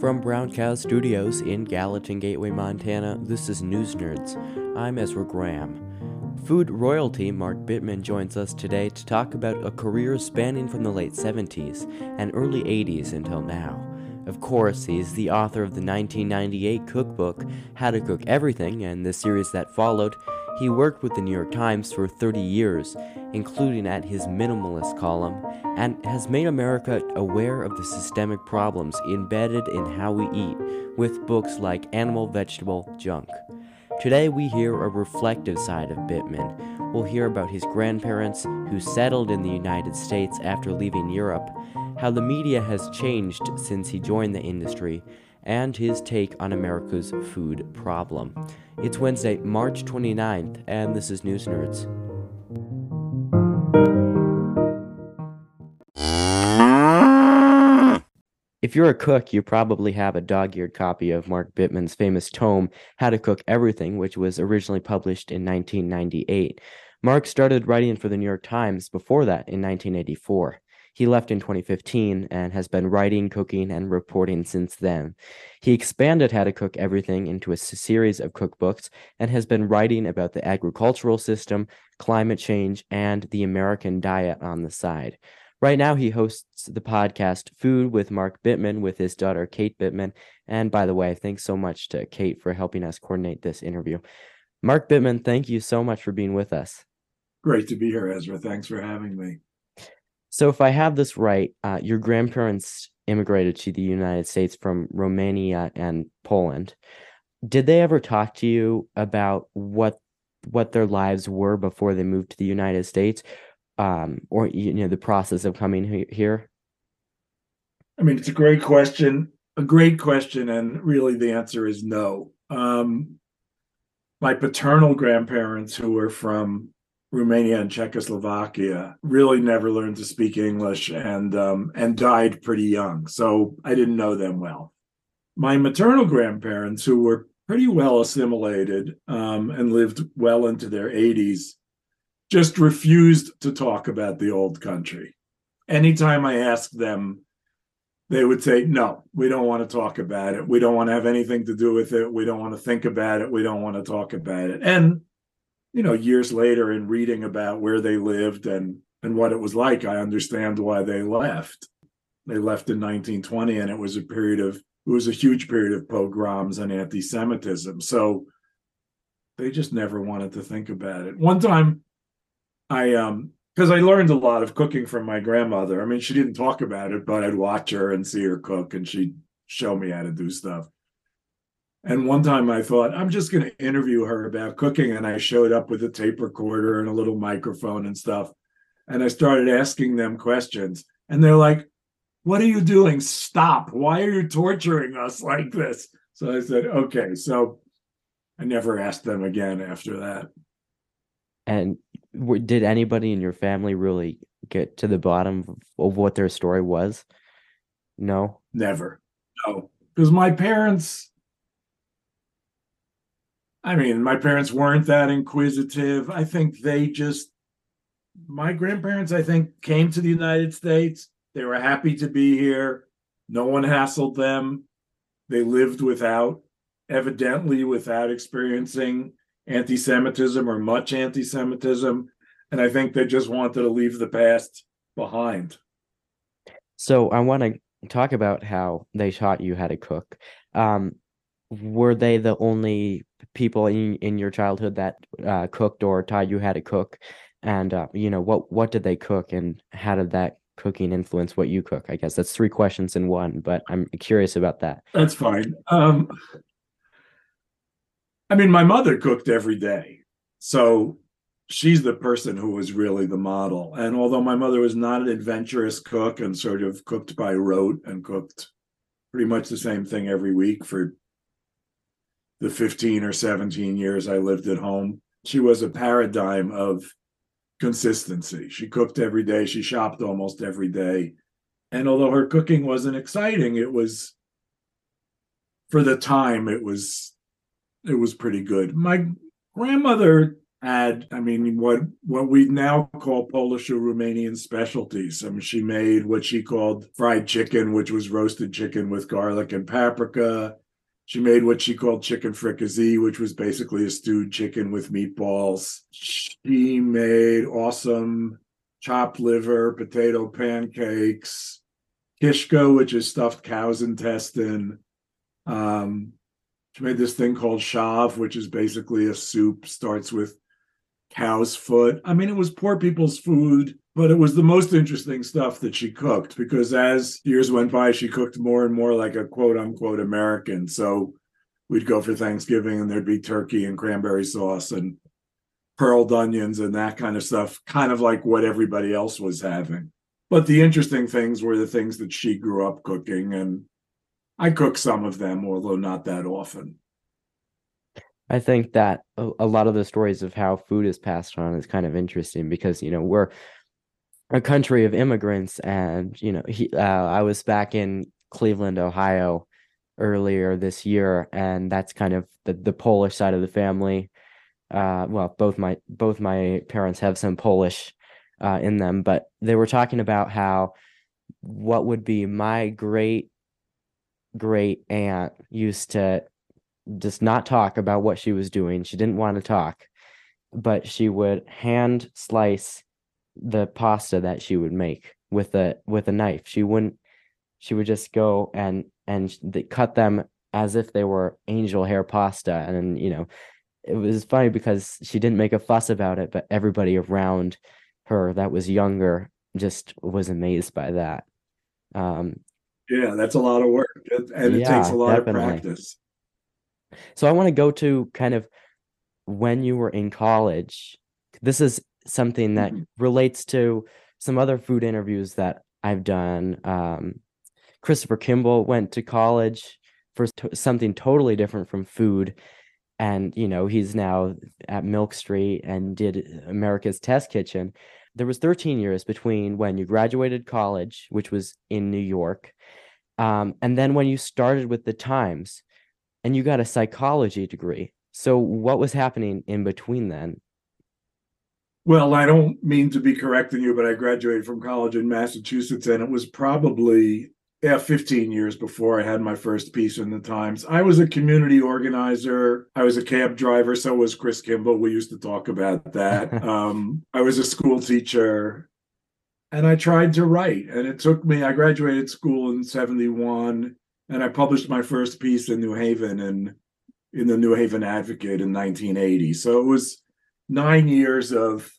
From Brown Cow Studios in Gallatin Gateway, Montana, this is News Nerds. I'm Ezra Graham. Food royalty Mark Bittman joins us today to talk about a career spanning from the late 70s and early 80s until now. Of course, he's the author of the 1998 cookbook, How to Cook Everything, and the series that followed. He worked with the New York Times for 30 years, including at his minimalist column, and has made America aware of the systemic problems embedded in how we eat with books like Animal Vegetable Junk. Today, we hear a reflective side of Bittman. We'll hear about his grandparents who settled in the United States after leaving Europe how the media has changed since he joined the industry, and his take on America's food problem. It's Wednesday, March 29th, and this is News Nerds. If you're a cook, you probably have a dog eared copy of Mark Bittman's famous tome, How to Cook Everything, which was originally published in 1998. Mark started writing for the New York Times before that in 1984. He left in 2015 and has been writing, cooking, and reporting since then. He expanded How to Cook Everything into a series of cookbooks and has been writing about the agricultural system, climate change, and the American diet on the side. Right now, he hosts the podcast Food with Mark Bittman with his daughter, Kate Bittman. And by the way, thanks so much to Kate for helping us coordinate this interview. Mark Bittman, thank you so much for being with us. Great to be here, Ezra. Thanks for having me. So, if I have this right, uh, your grandparents immigrated to the United States from Romania and Poland. Did they ever talk to you about what what their lives were before they moved to the United States, um, or you know the process of coming here? I mean, it's a great question, a great question, and really the answer is no. Um, my paternal grandparents, who were from Romania and Czechoslovakia, really never learned to speak English and um, and died pretty young. So I didn't know them well. My maternal grandparents, who were pretty well assimilated um, and lived well into their 80s, just refused to talk about the old country. Anytime I asked them, they would say, No, we don't want to talk about it. We don't want to have anything to do with it. We don't want to think about it. We don't want to talk about it. And you know, years later in reading about where they lived and and what it was like, I understand why they left. They left in 1920, and it was a period of it was a huge period of pogroms and anti-Semitism. So they just never wanted to think about it. One time, I um because I learned a lot of cooking from my grandmother. I mean, she didn't talk about it, but I'd watch her and see her cook, and she'd show me how to do stuff. And one time I thought, I'm just going to interview her about cooking. And I showed up with a tape recorder and a little microphone and stuff. And I started asking them questions. And they're like, What are you doing? Stop. Why are you torturing us like this? So I said, Okay. So I never asked them again after that. And did anybody in your family really get to the bottom of what their story was? No. Never. No. Because my parents, I mean, my parents weren't that inquisitive. I think they just, my grandparents, I think, came to the United States. They were happy to be here. No one hassled them. They lived without, evidently, without experiencing anti Semitism or much anti Semitism. And I think they just wanted to leave the past behind. So I want to talk about how they taught you how to cook. Um, were they the only people in in your childhood that uh, cooked or taught you how to cook, and uh, you know what what did they cook, and how did that cooking influence what you cook? I guess that's three questions in one, but I'm curious about that. That's fine. Um, I mean, my mother cooked every day, so she's the person who was really the model. And although my mother was not an adventurous cook and sort of cooked by rote and cooked pretty much the same thing every week for the 15 or 17 years I lived at home. She was a paradigm of consistency. She cooked every day, she shopped almost every day. And although her cooking wasn't exciting, it was for the time it was it was pretty good. My grandmother had, I mean, what what we now call Polish or Romanian specialties. I mean, she made what she called fried chicken, which was roasted chicken with garlic and paprika. She made what she called chicken fricassee, which was basically a stewed chicken with meatballs. She made awesome chopped liver, potato pancakes, kishka, which is stuffed cow's intestine. Um, she made this thing called shav, which is basically a soup, starts with cow's foot. I mean, it was poor people's food, but it was the most interesting stuff that she cooked because as years went by, she cooked more and more like a quote unquote American. So we'd go for Thanksgiving and there'd be turkey and cranberry sauce and pearled onions and that kind of stuff, kind of like what everybody else was having. But the interesting things were the things that she grew up cooking. And I cook some of them, although not that often. I think that a, a, lot of the stories of how food is passed on is kind of interesting because you know we're a country of immigrants, and you know he, uh, I was back in Cleveland, Ohio, earlier this year, and that's kind of the the Polish side of the family. Uh, well, both my both my parents have some Polish uh, in them, but they were talking about how what would be my great great aunt used to just not talk about what she was doing. She didn't want to talk, but she would hand slice the pasta that she would make with a with a knife. She wouldn't. She would just go and and they cut them as if they were angel hair pasta, and you know, it was funny because she didn't make a fuss about it, but everybody around her that was younger just was amazed by that. Um, yeah, that's a lot of work, and it yeah, takes a lot definitely. of practice. So I want to go to kind of when you were in college. This is something that mm-hmm. relates to some other food interviews that I've done. Um, Christopher Kimball went to college for something totally different from food. And, you know, he's now at Milk Street and did America's Test Kitchen. There was 13 years between when you graduated college, which was in New York, um, and then when you started with the Times and you got a psychology degree. So what was happening in between then? Well, I don't mean to be correcting you, but I graduated from college in Massachusetts, and it was probably yeah, 15 years before I had my first piece in the Times. I was a community organizer. I was a cab driver. So was Chris Kimball. We used to talk about that. um, I was a school teacher and I tried to write. And it took me, I graduated school in 71 and I published my first piece in New Haven and in the New Haven Advocate in 1980. So it was nine years of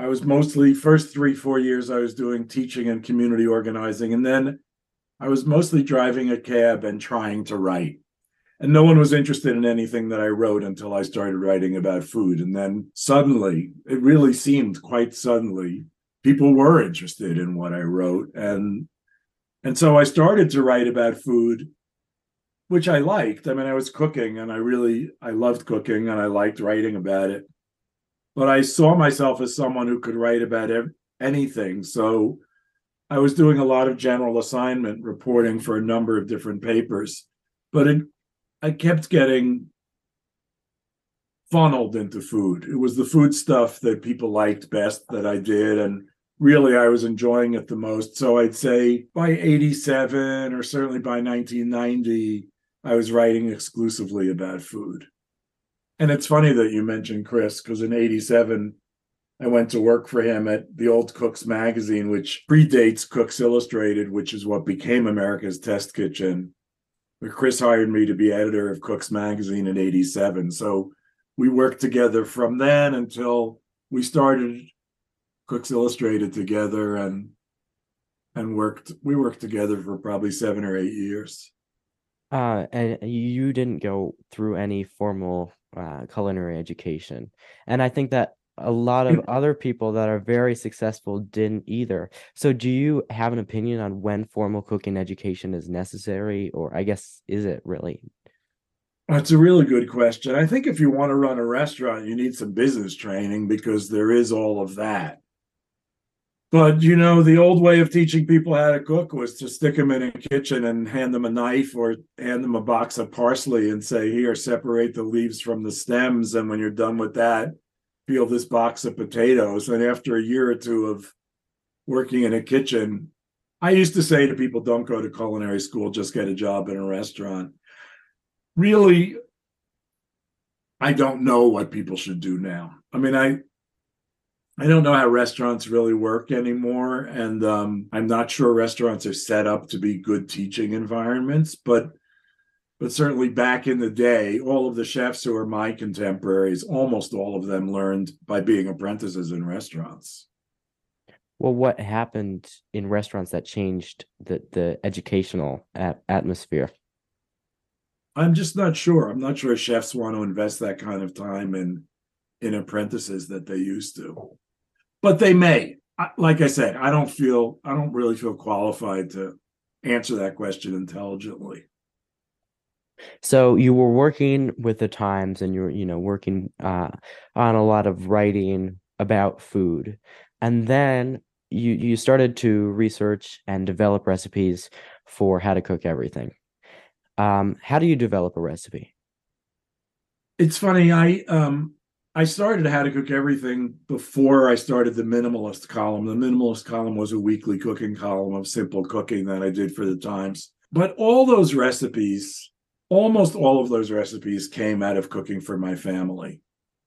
I was mostly first three four years I was doing teaching and community organizing, and then I was mostly driving a cab and trying to write. And no one was interested in anything that I wrote until I started writing about food. And then suddenly, it really seemed quite suddenly, people were interested in what I wrote. And and so I started to write about food, which I liked. I mean, I was cooking and I really I loved cooking and I liked writing about it. But I saw myself as someone who could write about anything. So I was doing a lot of general assignment reporting for a number of different papers. But it I kept getting funneled into food. It was the food stuff that people liked best that I did and really I was enjoying it the most. So I'd say by 87 or certainly by 1990, I was writing exclusively about food. And it's funny that you mentioned Chris, because in 87, I went to work for him at the old Cooks magazine, which predates Cooks Illustrated, which is what became America's Test Kitchen. But Chris hired me to be editor of Cooks magazine in 87. So we worked together from then until we started Cooks Illustrated together and and worked we worked together for probably seven or eight years. Uh, and you didn't go through any formal uh, culinary education, and I think that a lot of other people that are very successful didn't either. So, do you have an opinion on when formal cooking education is necessary, or I guess is it really? That's a really good question. I think if you want to run a restaurant, you need some business training because there is all of that. But you know, the old way of teaching people how to cook was to stick them in a kitchen and hand them a knife or hand them a box of parsley and say, "Here, separate the leaves from the stems." And when you're done with that, peel this box of potatoes. And after a year or two of working in a kitchen, I used to say to people, don't go to culinary school, just get a job in a restaurant. Really, I don't know what people should do now. I mean, I I don't know how restaurants really work anymore, and um, I'm not sure restaurants are set up to be good teaching environments. But but certainly back in the day, all of the chefs who are my contemporaries, almost all of them learned by being apprentices in restaurants. Well, what happened in restaurants that changed the the educational atmosphere? I'm just not sure. I'm not sure chefs want to invest that kind of time in in apprentices that they used to. But they may. Like I said, I don't feel I don't really feel qualified to answer that question intelligently. So you were working with the Times and you were, you know, working uh, on a lot of writing about food. And then you you started to research and develop recipes for how to cook everything. Um, how do you develop a recipe? It's funny. I um, I started How to Cook Everything before I started the Minimalist column. The Minimalist column was a weekly cooking column of simple cooking that I did for the Times. But all those recipes, almost all of those recipes came out of cooking for my family.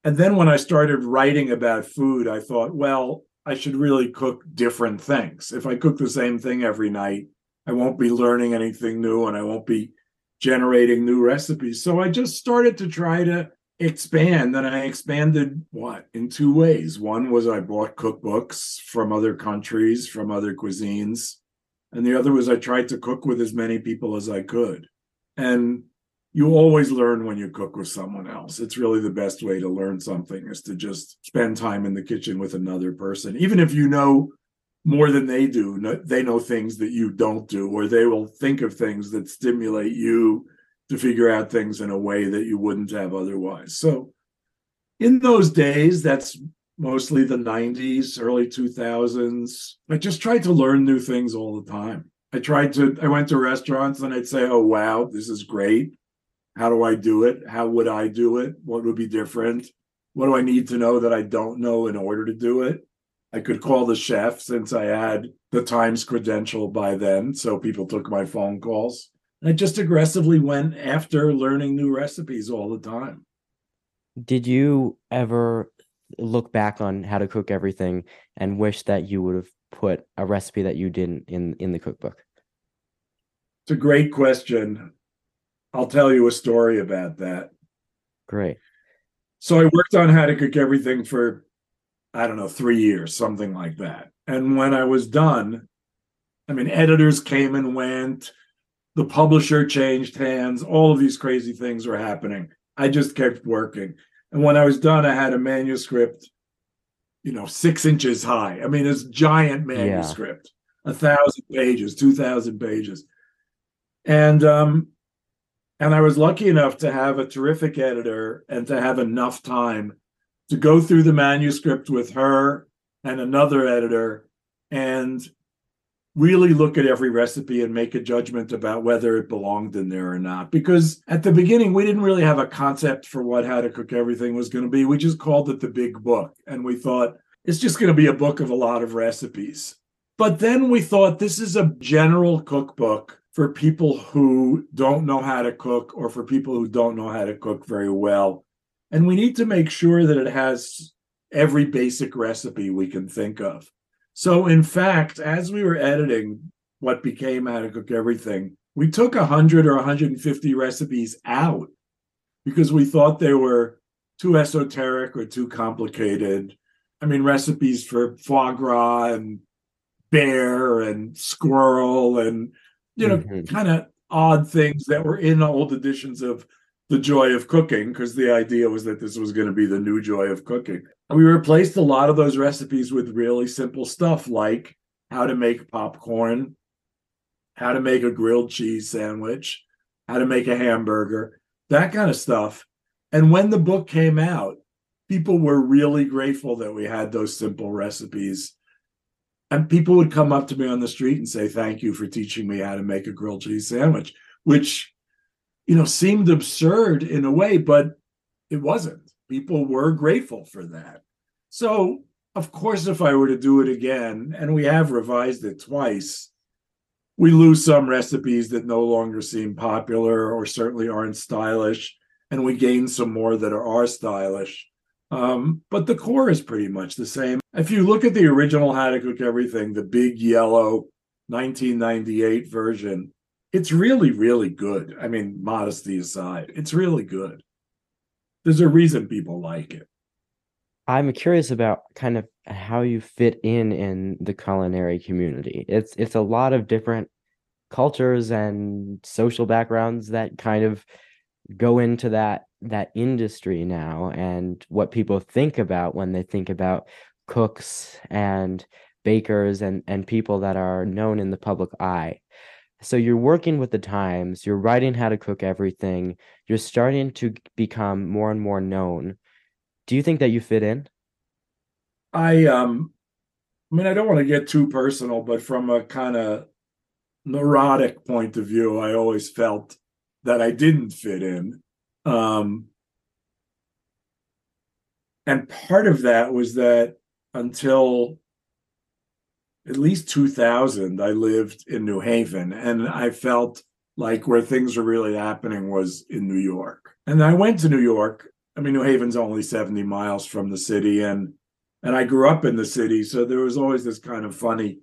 And then when I started writing about food, I thought, well, I should really cook different things. If I cook the same thing every night, I won't be learning anything new and I won't be generating new recipes. So I just started to try to expand and I expanded what in two ways. One was I bought cookbooks from other countries, from other cuisines. And the other was I tried to cook with as many people as I could. And you always learn when you cook with someone else. It's really the best way to learn something is to just spend time in the kitchen with another person. Even if you know more than they do. They know things that you don't do, or they will think of things that stimulate you to figure out things in a way that you wouldn't have otherwise. So, in those days, that's mostly the 90s, early 2000s. I just tried to learn new things all the time. I tried to, I went to restaurants and I'd say, oh, wow, this is great. How do I do it? How would I do it? What would be different? What do I need to know that I don't know in order to do it? I could call the chef since I had the Times credential by then. So people took my phone calls. I just aggressively went after learning new recipes all the time. Did you ever look back on how to cook everything and wish that you would have put a recipe that you didn't in in the cookbook? It's a great question. I'll tell you a story about that. Great. So I worked on how to cook everything for I don't know, three years, something like that. And when I was done, I mean, editors came and went, the publisher changed hands, all of these crazy things were happening. I just kept working. And when I was done, I had a manuscript, you know, six inches high. I mean, this giant manuscript, yeah. a thousand pages, two thousand pages. And um, and I was lucky enough to have a terrific editor and to have enough time to go through the manuscript with her and another editor and really look at every recipe and make a judgment about whether it belonged in there or not. Because at the beginning, we didn't really have a concept for what How to Cook Everything was going to be. We just called it the big book. And we thought it's just going to be a book of a lot of recipes. But then we thought this is a general cookbook for people who don't know how to cook or for people who don't know how to cook very well and we need to make sure that it has every basic recipe we can think of. So, in fact, as we were editing what became How to Cook Everything, we took 100 or 150 recipes out because we thought they were too esoteric or too complicated. I mean, recipes for foie gras and bear and squirrel and, you know, mm-hmm. kind of odd things that were in old editions of the joy of cooking because the idea was that this was going to be the new joy of cooking. We replaced a lot of those recipes with really simple stuff like how to make popcorn, how to make a grilled cheese sandwich, how to make a hamburger, that kind of stuff. And when the book came out, people were really grateful that we had those simple recipes. And people would come up to me on the street and say, Thank you for teaching me how to make a grilled cheese sandwich, which you know, seemed absurd in a way, but it wasn't. People were grateful for that. So, of course, if I were to do it again, and we have revised it twice, we lose some recipes that no longer seem popular or certainly aren't stylish, and we gain some more that are, are stylish. Um, but the core is pretty much the same. If you look at the original How to Cook Everything, the big yellow 1998 version, it's really, really good. I mean, modesty aside, it's really good. There's a reason people like it. I'm curious about kind of how you fit in in the culinary community. It's it's a lot of different cultures and social backgrounds that kind of go into that that industry now and what people think about when they think about cooks and bakers and and people that are known in the public eye so you're working with the times you're writing how to cook everything you're starting to become more and more known. Do you think that you fit in? I um i mean i don't want to get too personal but from a kind of neurotic point of view i always felt that i didn't fit in um and part of that was that until at least 2000 i lived in new haven and i felt like where things were really happening was in new york. And i went to new york. I mean new haven's only 70 miles from the city and and i grew up in the city so there was always this kind of funny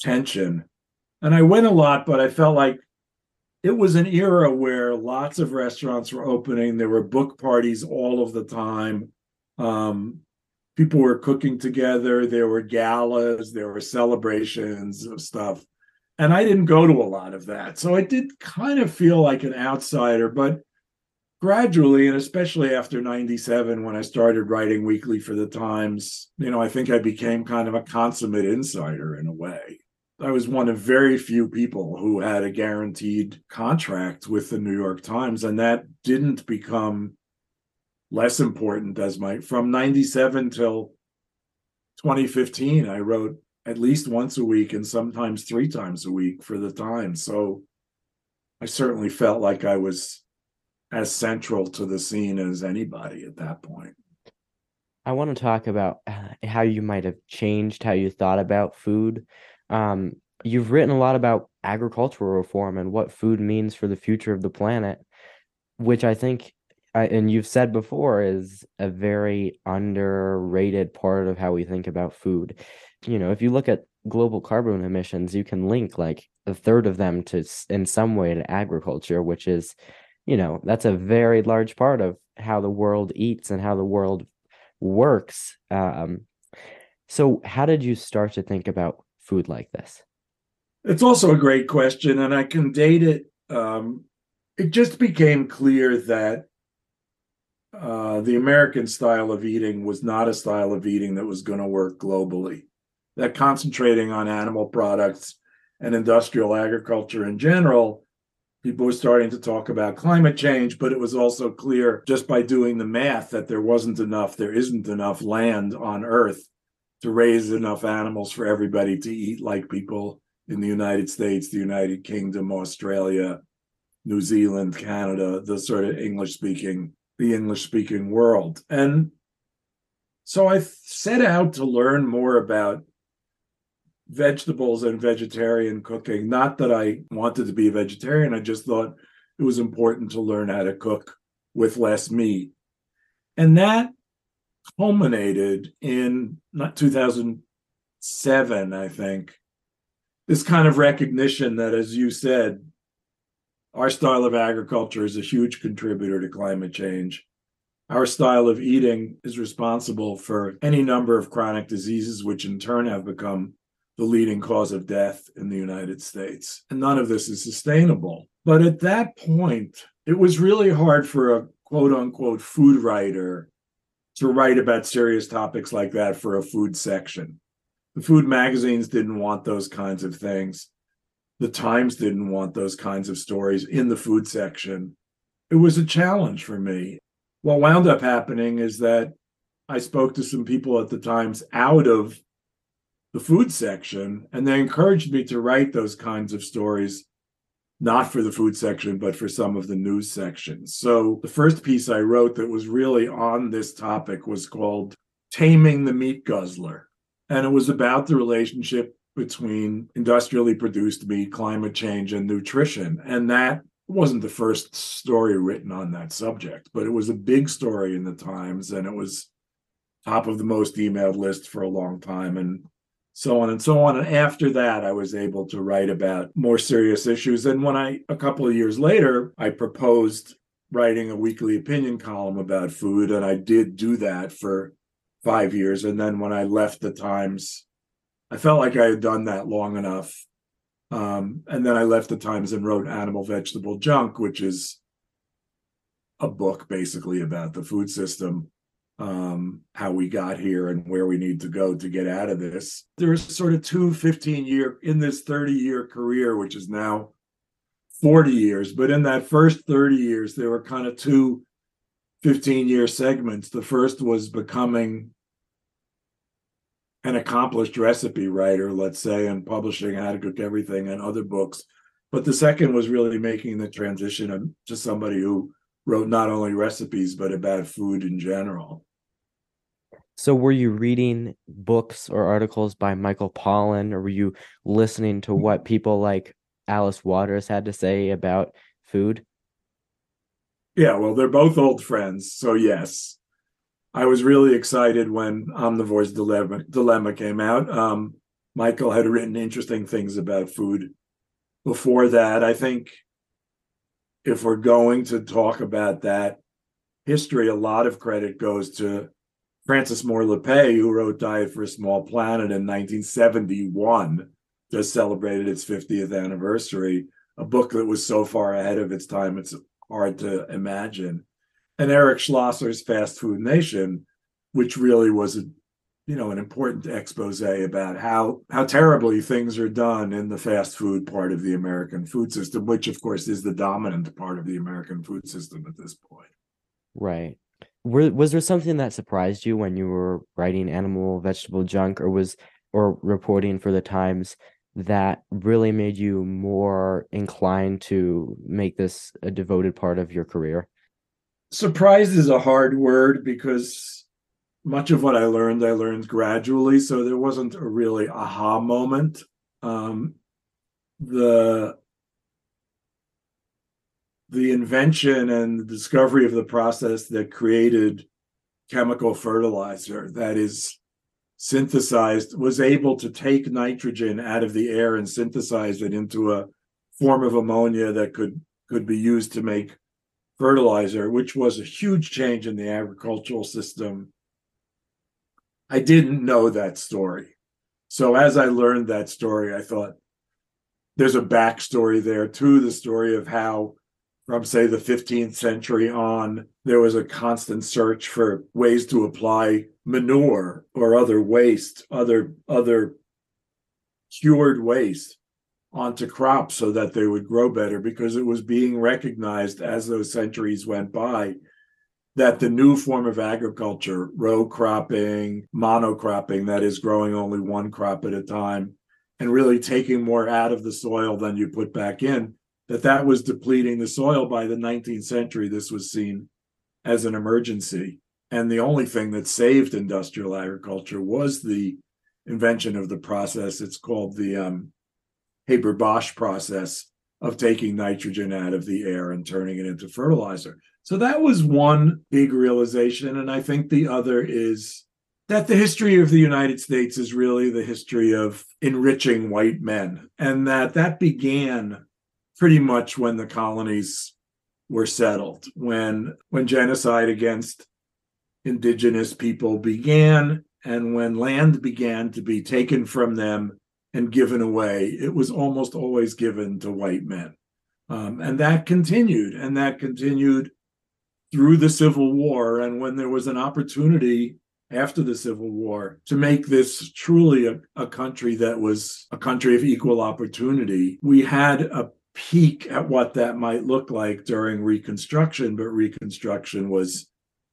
tension. And i went a lot but i felt like it was an era where lots of restaurants were opening. There were book parties all of the time. Um, people were cooking together. There were galas, there were celebrations of stuff. And I didn't go to a lot of that. So I did kind of feel like an outsider, but gradually, and especially after 97, when I started writing weekly for the Times, you know, I think I became kind of a consummate insider in a way. I was one of very few people who had a guaranteed contract with the New York Times, and that didn't become less important as my from 97 till 2015 i wrote at least once a week and sometimes three times a week for the times. So i certainly felt like i was as central to the scene as anybody at that point. I want to talk about uh, how you might have changed how you thought about food. Um, you've written a lot about agricultural reform and what food means for the future of the planet which i think I, and you've said before is a very underrated part of how we think about food. You know, if you look at global carbon emissions, you can link like a third of them to in some way to agriculture, which is, you know, that's a very large part of how the world eats and how the world works. Um, so, how did you start to think about food like this? It's also a great question, and I can date it. Um, it just became clear that uh, the American style of eating was not a style of eating that was going to work globally. That concentrating on animal products and industrial agriculture in general, people were starting to talk about climate change, but it was also clear just by doing the math that there wasn't enough, there isn't enough land on Earth to raise enough animals for everybody to eat like people in the United States, the United Kingdom, Australia, New Zealand, Canada, the sort of English speaking the English speaking world. And so I set out to learn more about vegetables and vegetarian cooking. Not that I wanted to be a vegetarian, I just thought it was important to learn how to cook with less meat. And that culminated in not 2007, I think, this kind of recognition that, as you said, our style of agriculture is a huge contributor to climate change. Our style of eating is responsible for any number of chronic diseases, which in turn have become the leading cause of death in the United States. And none of this is sustainable. But at that point, it was really hard for a quote unquote food writer to write about serious topics like that for a food section. The food magazines didn't want those kinds of things the Times didn't want those kinds of stories in the food section. It was a challenge for me. What wound up happening is that I spoke to some people at the Times out of the food section, and they encouraged me to write those kinds of stories, not for the food section, but for some of the news sections. So the first piece I wrote that was really on this topic was called Taming the Meat Guzzler. And it was about the relationship between industrially produced meat, climate change, and nutrition. And that wasn't the first story written on that subject, but it was a big story in the Times and it was top of the most emailed list for a long time and so on and so on. And after that, I was able to write about more serious issues. And when I, a couple of years later, I proposed writing a weekly opinion column about food, and I did do that for five years. And then when I left the Times, I felt like I had done that long enough. Um, and then I left the Times and wrote Animal Vegetable Junk, which is a book basically about the food system um, how we got here and where we need to go to get out of this. There's sort of two 15 year in this 30 year career, which is now 40 years. But in that first 30 years, there were kind of two 15 year segments. The first was becoming an accomplished recipe writer, let's say, and publishing How to Cook Everything and other books. But the second was really making the transition to somebody who wrote not only recipes but about food in general. So were you reading books or articles by Michael Pollan or were you listening to what people like Alice Waters had to say about food? Yeah, well, they're both old friends, so yes. I was really excited when Omnivore's Dilemma, Dilemma came out. Um, Michael had written interesting things about food before that. I think if we're going to talk about that history, a lot of credit goes to Frances Moore Lappé, who wrote Diet for a Small Planet in 1971, just celebrated its 50th anniversary, a book that was so far ahead of its time, it's hard to imagine. And Eric Schlosser's Fast Food Nation, which really was a you know an important expose about how how terribly things are done in the fast food part of the American food system, which of course is the dominant part of the American food system at this point. Right. Were, was there something that surprised you when you were writing animal vegetable junk or was or reporting for the times that really made you more inclined to make this a devoted part of your career surprised is a hard word because much of what I learned, I learned gradually. So there wasn't a really aha moment. Um, the the invention and the discovery of the process that created chemical fertilizer that is synthesized was able to take nitrogen out of the air and synthesize it into a form of ammonia that could could be used to make fertilizer which was a huge change in the agricultural system I didn't know that story. So as I learned that story, I thought there's a backstory there to the story of how, from say the 15th century on, there was a constant search for ways to apply manure or other waste, other other cured waste onto crops so that they would grow better because it was being recognized as those centuries went by that the new form of agriculture, row cropping, monocropping, that is growing only one crop at a time, and really taking more out of the soil than you put back in, that that was depleting the soil by the 19th century. This was seen as an emergency. And the only thing that saved industrial agriculture was the invention of the process. It's called the um, Haber Bosch process of taking nitrogen out of the air and turning it into fertilizer. So that was one big realization. And I think the other is that the history of the United States is really the history of enriching white men, and that that began pretty much when the colonies were settled, when when genocide against indigenous people began, and when land began to be taken from them and given away, it was almost always given to white men. Um, and that continued, and that continued through the Civil War and when there was an opportunity after the Civil War to make this truly a, a country that was a country of equal opportunity, we had a peek at what that might look like during Reconstruction, but Reconstruction was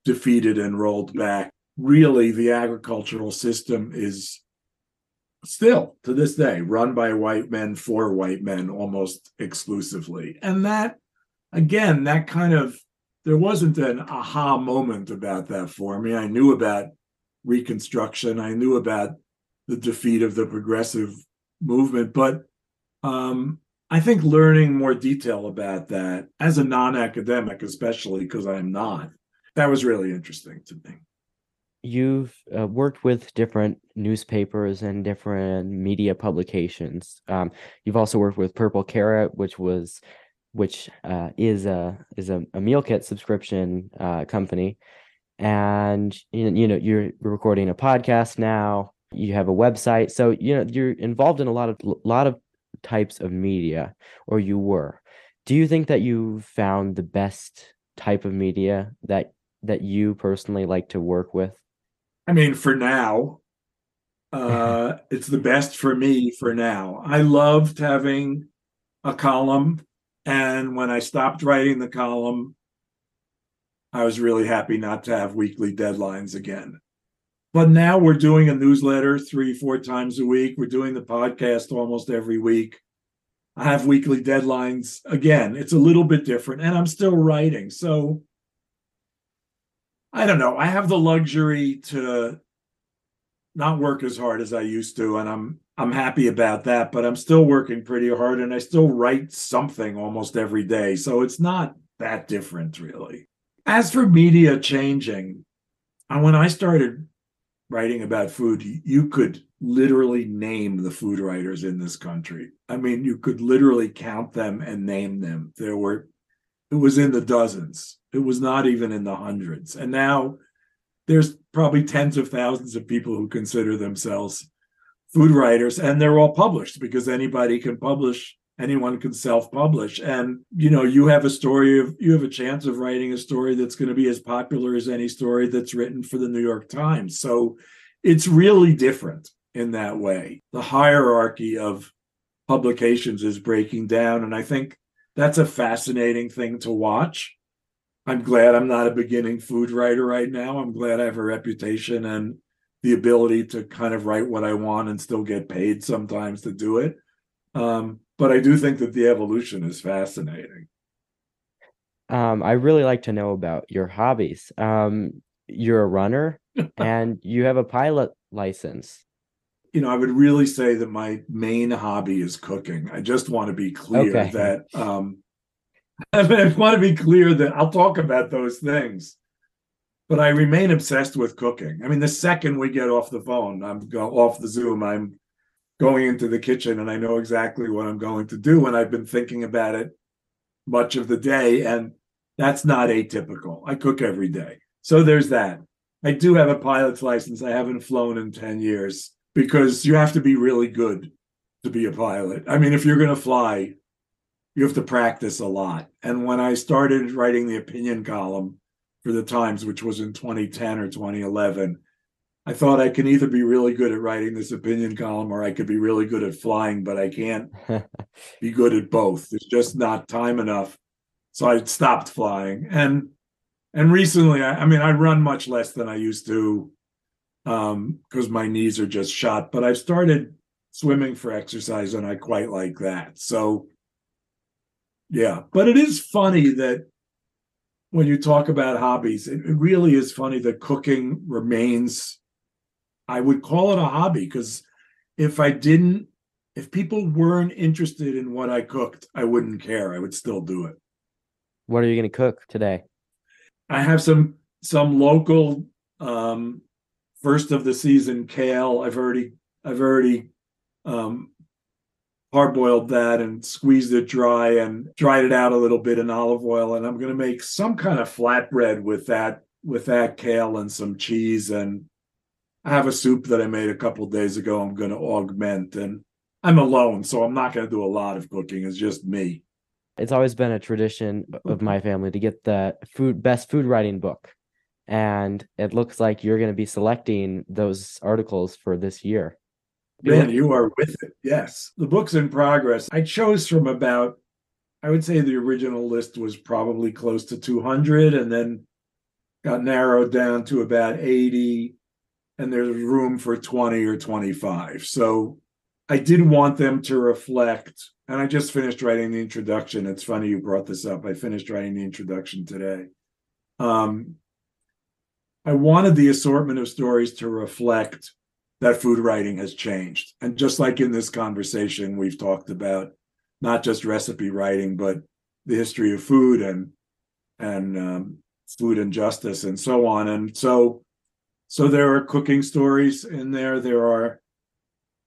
defeated and rolled back. Really, the agricultural system is still to this day run by white men for white men almost exclusively. And that, again, that kind of there wasn't an aha moment about that for me. I knew about Reconstruction. I knew about the defeat of the progressive movement, but um, I think learning more detail about that as a non academic, especially because I'm not, that was really interesting to me. You've uh, worked with different newspapers and different media publications. Um, you've also worked with Purple Carrot, which was, which uh, is a is a, a meal kit subscription uh, company, and you know, you know you're recording a podcast now. You have a website, so you know you're involved in a lot of lot of types of media, or you were. Do you think that you found the best type of media that that you personally like to work with? I mean, for now, uh, it's the best for me for now. I loved having a column, and when I stopped writing the column, I was really happy not to have weekly deadlines again. But now we're doing a newsletter three, four times a week. We're doing the podcast almost every week. I have weekly deadlines. Again, it's a little bit different, and I'm still writing. So I don't know. I have the luxury to not work as hard as I used to, and I'm I'm happy about that. But I'm still working pretty hard, and I still write something almost every day. So it's not that different, really. As for media changing, uh, when I started writing about food, you could literally name the food writers in this country. I mean, you could literally count them and name them. There were, it was in the dozens. It was not even in the hundreds. And now there's probably tens of thousands of people who consider themselves food writers, and they're all published because anybody can publish anyone can self-publish. And you know you have a story of you have a chance of writing a story that's going to be as popular as any story that's written for the new york times. So it's really different in that way. The hierarchy of publications is breaking down and i think that's a fascinating thing to watch i'm glad i'm not a beginning food writer right now i'm glad i have a reputation and the ability to kind of write what i want and still get paid sometimes to do it um, but I do think that the evolution is fascinating. Um, I really like to know about your hobbies. Um, you're a runner and you have a pilot license. You know, I would really say that my main hobby is cooking. I just want to be clear okay. that um, I, mean, I want to be clear that I'll talk about those things, but I remain obsessed with cooking. I mean, the second we get off the phone, I'm go off the Zoom, I'm going into the kitchen and I know exactly what I'm going to do. And I've been thinking about it much of the day. And that's not atypical. I cook every day. So there's that. I do have a pilot's license. I haven't flown in 10 years because you have to be really good to be a pilot. I mean, if you're going to fly, you have to practice a lot. And when I started writing the opinion column for the Times, which was in 2010 or 2011, I thought I can either be really good at writing this opinion column or I could be really good at flying, but I can't be good at both. There's just not time enough. So I stopped flying. And and recently, I, I mean, I run much less than I used to um because my knees are just shot, but I've started swimming for exercise and I quite like that. So yeah, but it is funny that when you talk about hobbies, it, it really is funny that cooking remains I would call it a hobby because if I didn't, if people weren't interested in what I cooked, I wouldn't care. I would still do it. What are you going to cook today? I have some some local um first of the season kale. I've already I've already um parboiled that and squeezed it dry and dried it out a little bit in olive oil and I'm going to make some kind of flatbread with that with that kale and some cheese and I have a soup that I made a couple days ago. I'm going to augment, and I'm alone, so I'm not going to do a lot of cooking. It's just me. It's always been a tradition of my family to get the food best food writing book, and it looks like you're going to be selecting those articles for this year. Man, you are with it. Yes, the book's in progress. I chose from about, I would say the original list was probably close to 200, and then got narrowed down to about 80 and there's room for 20 or 25. So I did want them to reflect, and I just finished writing the introduction. It's funny you brought this up. I finished writing the introduction today. Um, I wanted the assortment of stories to reflect that food writing has changed. And just like in this conversation, we've talked about not just recipe writing, but the history of food and and um, food injustice and so on. And so, so there are cooking stories in there. There are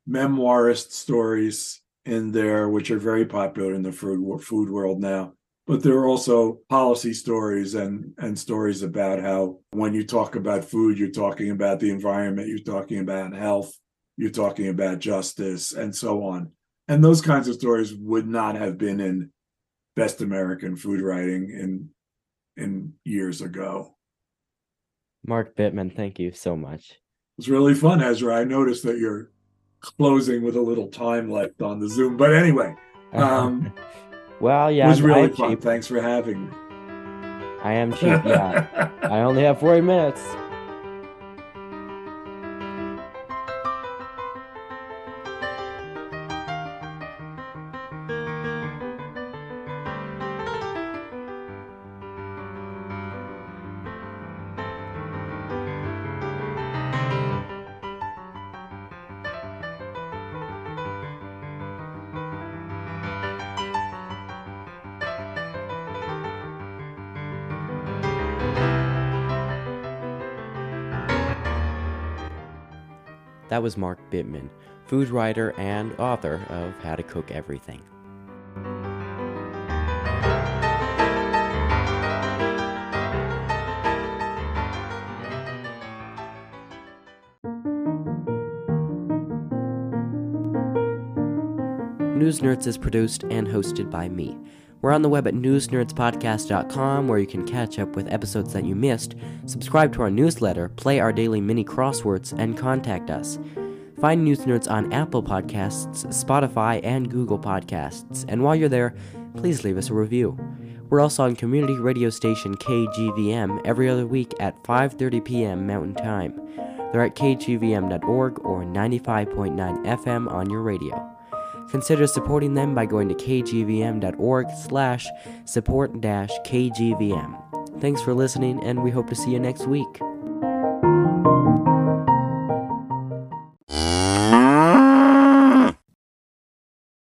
memoirist stories in there, which are very popular in the food food world now but there are also policy stories and and stories about how when you talk about food you're talking about the environment you're talking about health you're talking about justice and so on. And those kinds of stories would not have been in best american food writing in in years ago. Mark bittman thank you so much. It's really fun ezra. I noticed that you're closing with a little time left on the zoom but anyway um Well, yeah, it was really fun. Cheap. Thanks for having me. I am cheap. Yeah, I only have forty minutes. Was Mark Bittman, food writer and author of How to Cook Everything. News Nerds is produced and hosted by me. We're on the web at newsnerdspodcast.com where you can catch up with episodes that you missed, subscribe to our newsletter, play our daily mini crosswords, and contact us. Find News Nerds on Apple Podcasts, Spotify, and Google Podcasts. And while you're there, please leave us a review. We're also on community radio station KGVM every other week at 5:30 p.m. Mountain Time. They're at kgvm.org or 95.9 FM on your radio. Consider supporting them by going to kgvm.org slash support-kgvm. Thanks for listening, and we hope to see you next week.